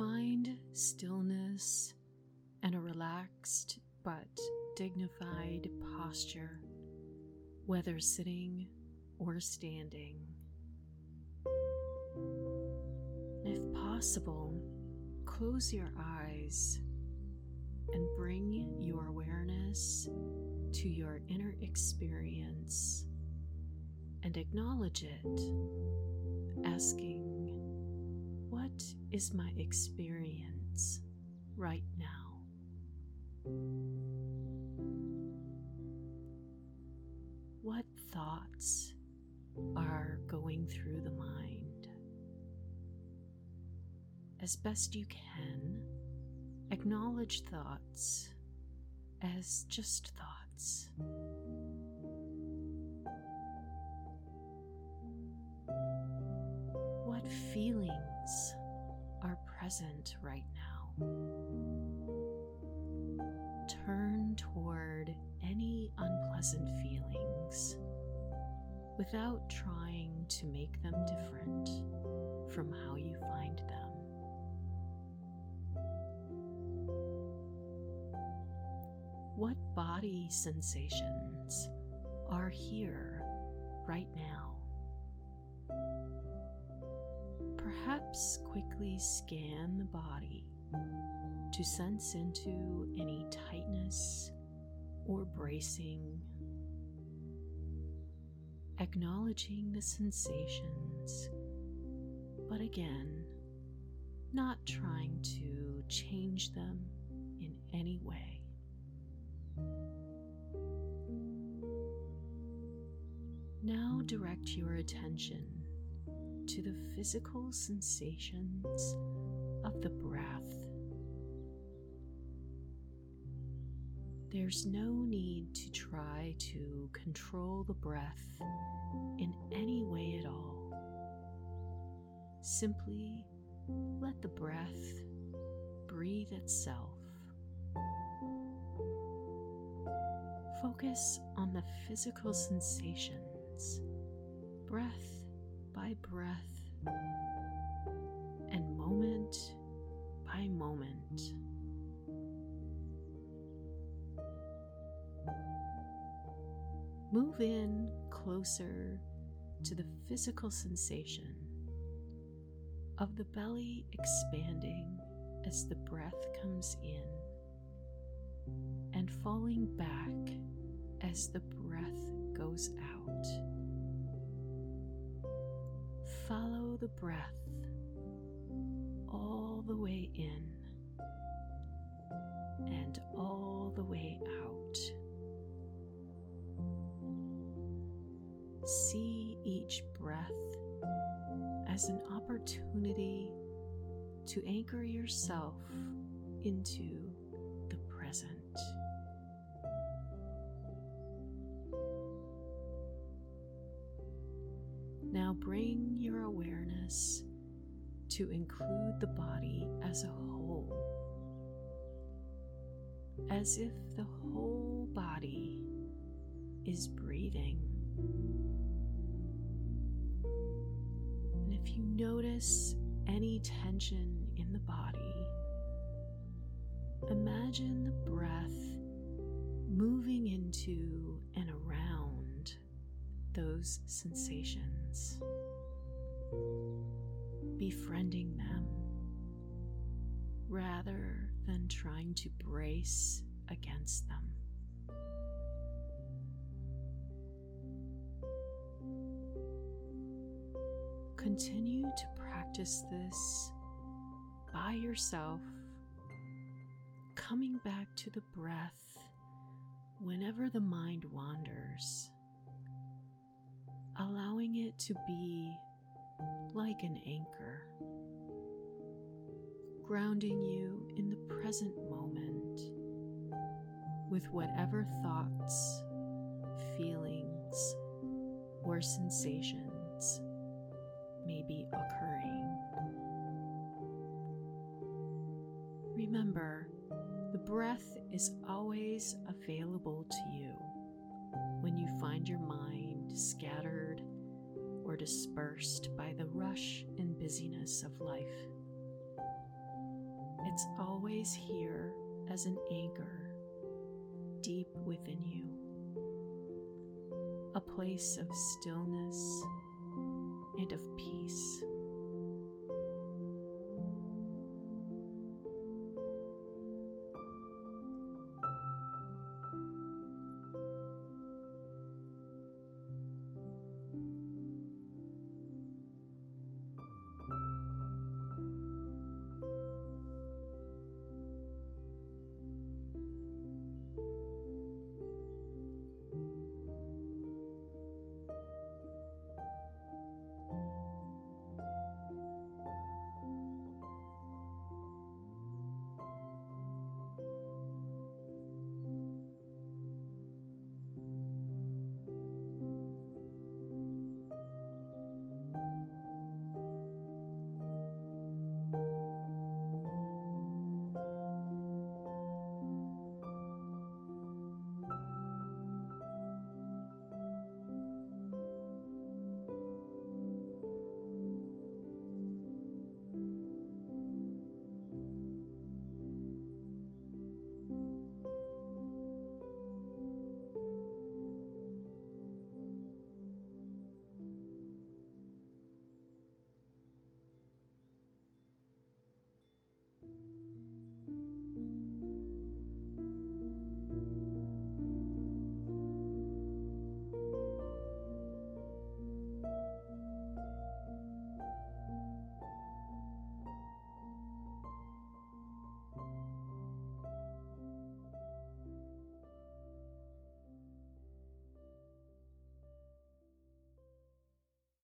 Find stillness and a relaxed but dignified posture, whether sitting or standing. If possible, close your eyes and bring your awareness to your inner experience and acknowledge it, asking, What is my experience right now? What thoughts are going through the mind? As best you can, acknowledge thoughts as just thoughts. Present right now? Turn toward any unpleasant feelings without trying to make them different from how you find them. What body sensations are here right now? Perhaps quickly scan the body to sense into any tightness or bracing, acknowledging the sensations, but again, not trying to change them in any way. Now direct your attention to the physical sensations of the breath. There's no need to try to control the breath in any way at all. Simply let the breath breathe itself. Focus on the physical sensations, breath by breath, and moment by moment. Move in closer to the physical sensation of the belly expanding as the breath comes in and falling back as the breath goes out. Follow the breath all the way in and all the way out. See each breath as an opportunity to anchor yourself into the present. Now bring your awareness to include the body as a whole, as if the whole body is breathing. And if you notice any tension in the body, imagine the breath moving into and around those sensations, befriending them rather than trying to brace against them. Continue to practice this by yourself, coming back to the breath whenever the mind wanders, allowing it to be like an anchor, grounding you in the present moment with whatever thoughts, feelings, or sensations may be occurring. Remember, the breath is always available to you when you find your mind scattered or dispersed by the rush and busyness of life. It's always here as an anchor deep within you, a place of stillness and of peace.